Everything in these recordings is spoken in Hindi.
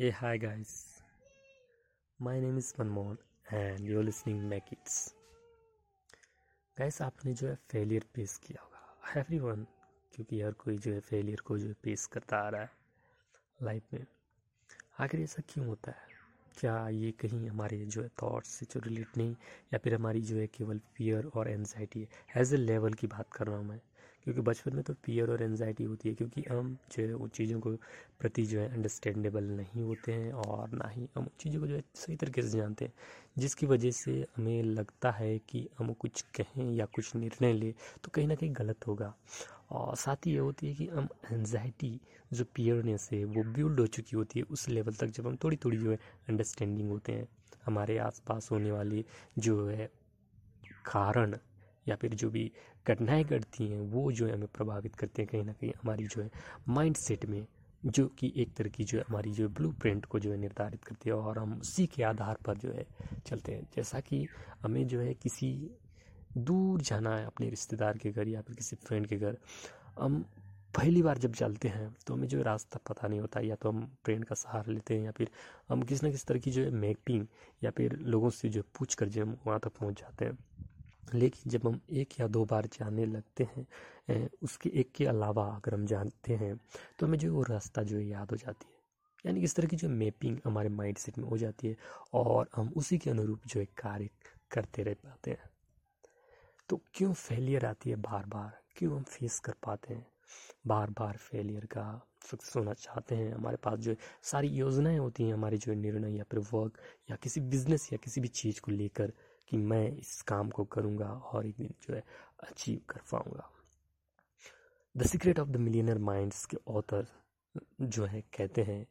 Hey, hi guys. My name is Manmohan and you're listening Make It's. Guys आपने जो है फेलियर फेस किया होगा। एवरीवन क्योंकि हर कोई जो है फेलियर को जो है फेस करता आ रहा है लाइफ में। आखिर ऐसा क्यों होता है? क्या ये कहीं हमारे जो है थॉट्स से जो रिलेट नहीं या फिर हमारी जो है केवल फियर और एनजाइटी है? एज ए लेवल की बात कर रहा हूँ मैं। क्योंकि बचपन में तो फियर और एनजाइटी होती है, क्योंकि हम जो है उन चीज़ों को प्रति जो है अंडरस्टैंडेबल नहीं होते हैं और ना ही हम उन चीज़ों को जो है सही तरीके से जानते हैं। जिसकी वजह से हमें लगता है कि हम कुछ कहें या कुछ निर्णय लें तो कहीं ना कहीं गलत होगा। और साथ ही ये होती है कि हम एनजाइटी जो पियरनेस है, वो बिल्ड हो चुकी होती है उस लेवल तक जब हम थोड़ी थोड़ी जो है अंडरस्टैंडिंग होते हैं। हमारे आसपास होने वाले जो है कारण या फिर जो भी घटनाएँ घटती हैं वो जो है हमें प्रभावित करते हैं कहीं ना कहीं हमारी जो है माइंड सेट में जो कि एक तरह की जो है हमारी जो ब्लू प्रिंट को जो है निर्धारित करती है और हम उसी के आधार पर जो है चलते हैं जैसा कि हमें जो है किसी दूर जाना है अपने रिश्तेदार के घर या फिर किसी फ्रेंड के घर हम पहली बार जब चलते हैं तो हमें जो है रास्ता पता नहीं होता या तो हम ट्रेन का सहारा लेते हैं या फिर हम किसी न किसी तरह की जो है मैपिंग या फिर लोगों से जो पूछ कर जो हम वहाँ तक पहुँच जाते हैं लेकिन जब हम एक या दो बार जाने लगते हैं उसके एक के अलावा अगर हम जानते हैं तो हमें जो वो रास्ता जो है याद हो जाती है। यानी इस तरह की जो मैपिंग हमारे माइंड सेट में हो जाती है और हम उसी के अनुरूप जो है कार्य करते रह पाते हैं। तो क्यों फेलियर आती है बार बार क्यों हम फेस कर पाते हैं? बार बार फेलियर का सक्सेस होना चाहते हैं। हमारे पास जो सारी योजनाएँ होती हैं, हमारे जो निर्णय या फिर वर्क या किसी बिज़नेस या किसी भी चीज़ को लेकर कि मैं इस काम को करूँगा और एक दिन जो है अचीव कर पाऊँगा। The secret of the millionaire minds के ऑथर जो है, कहते हैं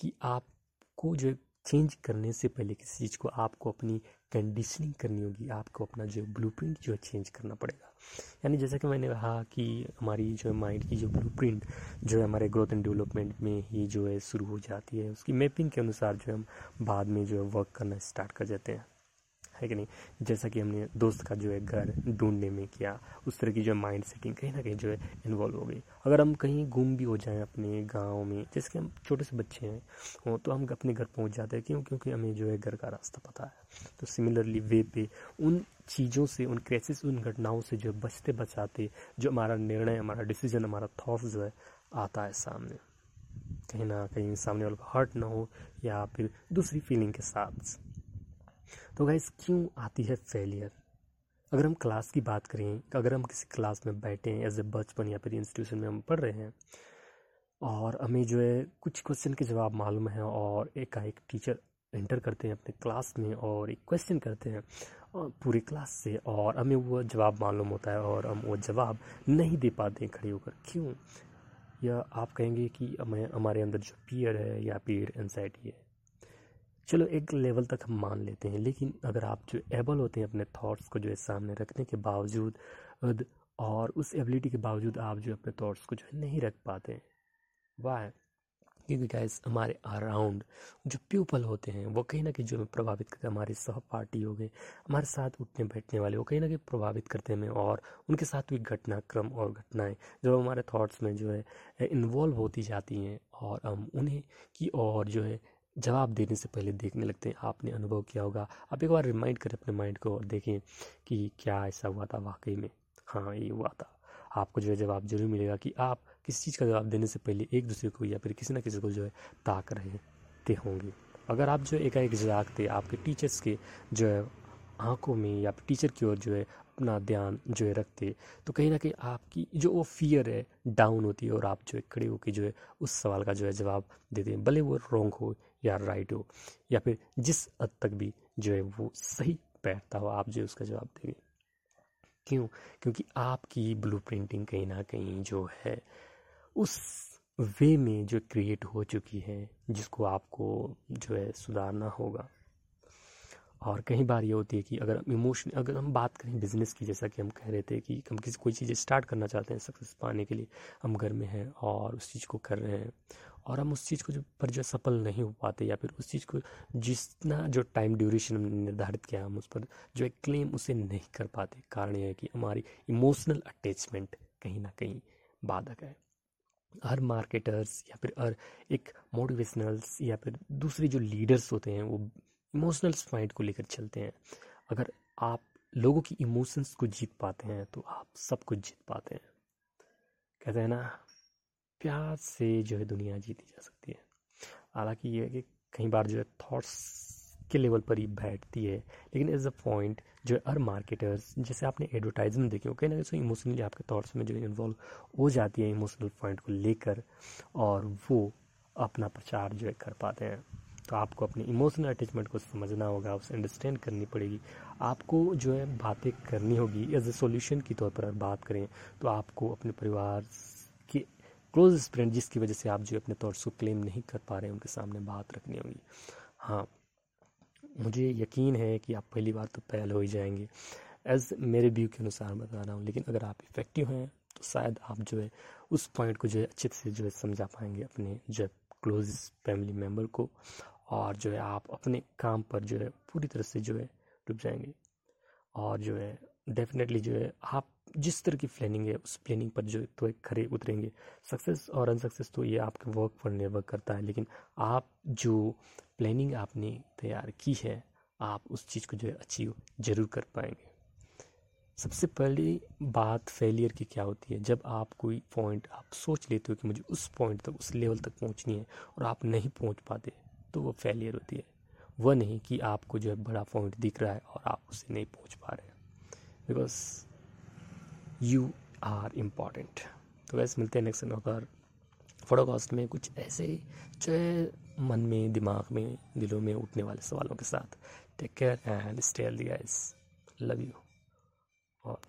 कि आपको जो है चेंज करने से पहले किसी चीज़ को आपको अपनी कंडीशनिंग करनी होगी, आपको अपना जो ब्लूप्रिंट जो है चेंज करना पड़ेगा। यानी जैसा कि मैंने कहा कि हमारी जो है माइंड की जो ब्लूप्रिंट जो है हमारे ग्रोथ एंड डेवलपमेंट में ही जो है शुरू हो जाती है, उसकी मैपिंग के अनुसार जो है हम बाद में जो है वर्क करना स्टार्ट कर जाते हैं। है कि नहीं? जैसा कि हमने दोस्त का जो है घर ढूँढने में किया, उस तरह की जो है माइंड सेटिंग कहीं ना कहीं जो है इन्वॉल्व हो गई। अगर हम कहीं गुम भी हो जाएँ अपने गाँव में, जैसे कि हम छोटे से बच्चे हैं तो हम अपने घर पहुँच जाते हैं। क्यों? क्योंकि हमें जो है घर का रास्ता पता है। तो सिमिलरली वे पे उन चीज़ों से, उन क्रेसिस उन घटनाओं से जो बचते बचाते, जो हमारा निर्णय, हमारा डिसीज़न हमारा थॉट्स जो है आता है सामने। कहीं ना कहीं सामने वाले को हर्ट ना हो या फिर दूसरी फीलिंग के साथ। तो गाइस क्यों आती है फेलियर अगर हम क्लास की बात करें, अगर हम किसी क्लास में बैठे हैं एज ए बचपन या फिर इंस्टीट्यूशन में हम पढ़ रहे हैं, और हमें जो है कुछ क्वेश्चन के जवाब मालूम है, और एक एक टीचर एंटर करते हैं अपने क्लास में और एक क्वेश्चन करते हैं पूरी क्लास से, और हमें वो जवाब मालूम होता है और हम वो जवाब नहीं दे पाते हैं खड़े होकर। क्यों? या आप कहेंगे कि हमें, हमारे अंदर जो पियर है या फिर एनजाइटी है चलो एक लेवल तक हम मान लेते हैं, लेकिन अगर आप जो एबल होते हैं अपने थॉट्स को जो है सामने रखने के बावजूद और उस एबिलिटी के बावजूद आप जो अपने थॉट्स को जो है नहीं रख पाते हैं। वाह क्योंकि गैस हमारे अराउंड जो पीपल होते हैं, वो कहीं ना कहीं जो हमें प्रभावित करते हैं, हमारे सहपाठी हो गए, हमारे साथ उठने बैठने वाले, वो कहीं ना कहीं प्रभावित करते हैं हमें, और उनके साथ हुई घटनाक्रम और घटनाएँ जो हमारे थॉट्स में जो है इन्वॉल्व होती जाती हैं, और हम उन्हें की और जो है जवाब देने से पहले देखने लगते हैं, आपने अनुभव किया होगा, आप एक बार रिमाइंड करें अपने माइंड को और देखें कि क्या ऐसा हुआ था वाकई में। हाँ ये हुआ था। आपको जो है जवाब ज़रूर मिलेगा कि आप किसी चीज़ का जवाब देने से पहले एक दूसरे को या फिर किसी ना किसी को जो है ताक रहे होंगे। अगर आप जो एकाएक जागते आपके टीचर्स के जो है आँखों में या टीचर की ओर जो है अपना ध्यान जो है रखते तो कहीं ना कहीं आपकी जो वो फियर है डाउन होती है और आप जो है खड़े होकर जो है उस सवाल का जो है जवाब देते हैं, भले वो रॉन्ग हो या राइट हो, या फिर जिस हद तक भी जो है वो सही बैठता हो, आप जो है उसका जवाब देंगे। क्यों? क्योंकि आपकी ब्लू प्रिंटिंग कहीं ना कहीं जो है उस वे में जो क्रिएट हो चुकी है, जिसको आपको जो है सुधारना होगा। और कई बार ये होती है कि अगर हम इमोशन, अगर हम बात करें बिज़नेस की, जैसा कि हम कह रहे थे कि हम किसी, कोई चीज़ स्टार्ट करना चाहते हैं सक्सेस पाने के लिए, हम घर में हैं और उस चीज़ को कर रहे हैं और हम उस चीज़ को जो पर जो सफल नहीं हो पाते या फिर उस चीज़ को जितना जो टाइम ड्यूरेशन हमने निर्धारित किया, हम उस पर जो है क्लेम उसे नहीं कर पाते। कारण यह है कि हमारी इमोशनल अटैचमेंट कहीं ना कहीं बाधक है। हर मार्केटर्स या फिर हर एक मोटिवेशनल्स या फिर दूसरे जो लीडर्स होते हैं, वो इमोशनल पॉइंट को लेकर चलते हैं। अगर आप लोगों की इमोशंस को जीत पाते हैं तो आप सब कुछ जीत पाते हैं। कहते हैं ना, प्यार से जो है दुनिया जीती जा सकती है। हालाँकि ये है कि कई बार जो है थॉट्स के लेवल पर ही बैठती है, लेकिन एज अ पॉइंट जो है हर मार्केटर्स जैसे आपने एडवर्टाइजमेंट देखी हो, कहीं ना कहीं इमोशनली आपके थॉट्स में जो इन्वॉल्व हो जाती है इमोशनल पॉइंट को लेकर, और वो अपना प्रचार जो है कर पाते हैं। तो आपको अपने इमोशनल अटैचमेंट को समझना होगा, उसे अंडरस्टैंड करनी पड़ेगी। आपको जो है बातें करनी होगी एज ए सोल्यूशन की तौर पर अगर बात करें तो आपको अपने परिवार के क्लोज फ्रेंड जिसकी वजह से आप जो अपने थॉट्स को क्लेम नहीं कर पा रहे हैं, उनके सामने बात रखनी होगी। हाँ मुझे यकीन है कि आप पहली बार तो पहल हो ही जाएँगे। एज मेरे व्यू के अनुसार बता रहा हूँ, लेकिन अगर आप इफ़ेक्टिव हैं तो शायद आप जो है उस पॉइंट को जो है अच्छे से जो है समझा पाएँगे अपने जो क्लोज फैमिली मेंबर को। और जो है आप अपने काम पर जो है पूरी तरह से जो है डूब जाएँगे। और जो है डेफिनेटली जो है आप जिस तरह की प्लानिंग है, उस प्लानिंग पर जो तो एक खड़े उतरेंगे। सक्सेस और अनसक्सेस तो ये आपके वर्क पर निर्भर करता है, लेकिन आप जो प्लानिंग आपने तैयार की है, आप उस चीज़ को जो है अचीव ज़रूर कर पाएँगे। सबसे पहली बात फेलियर की क्या होती है? जब आप कोई पॉइंट आप सोच लेते हो कि मुझे उस पॉइंट तक, उस लेवल तक पहुंचनी है और आप नहीं पहुँच पाते तो वो फेलियर होती है। वह नहीं कि आपको जो है बड़ा पॉइंट दिख रहा है और आप उससे नहीं पहुँच पा रहे बिकॉज़ यू आर इंपॉर्टेंट तो वैसे मिलते हैं नेक्स्ट अगर फोटोकास्ट में कुछ ऐसे जो है मन में, दिमाग में, दिलों में उठने वाले सवालों के साथ। Take care and stay healthy guys love you और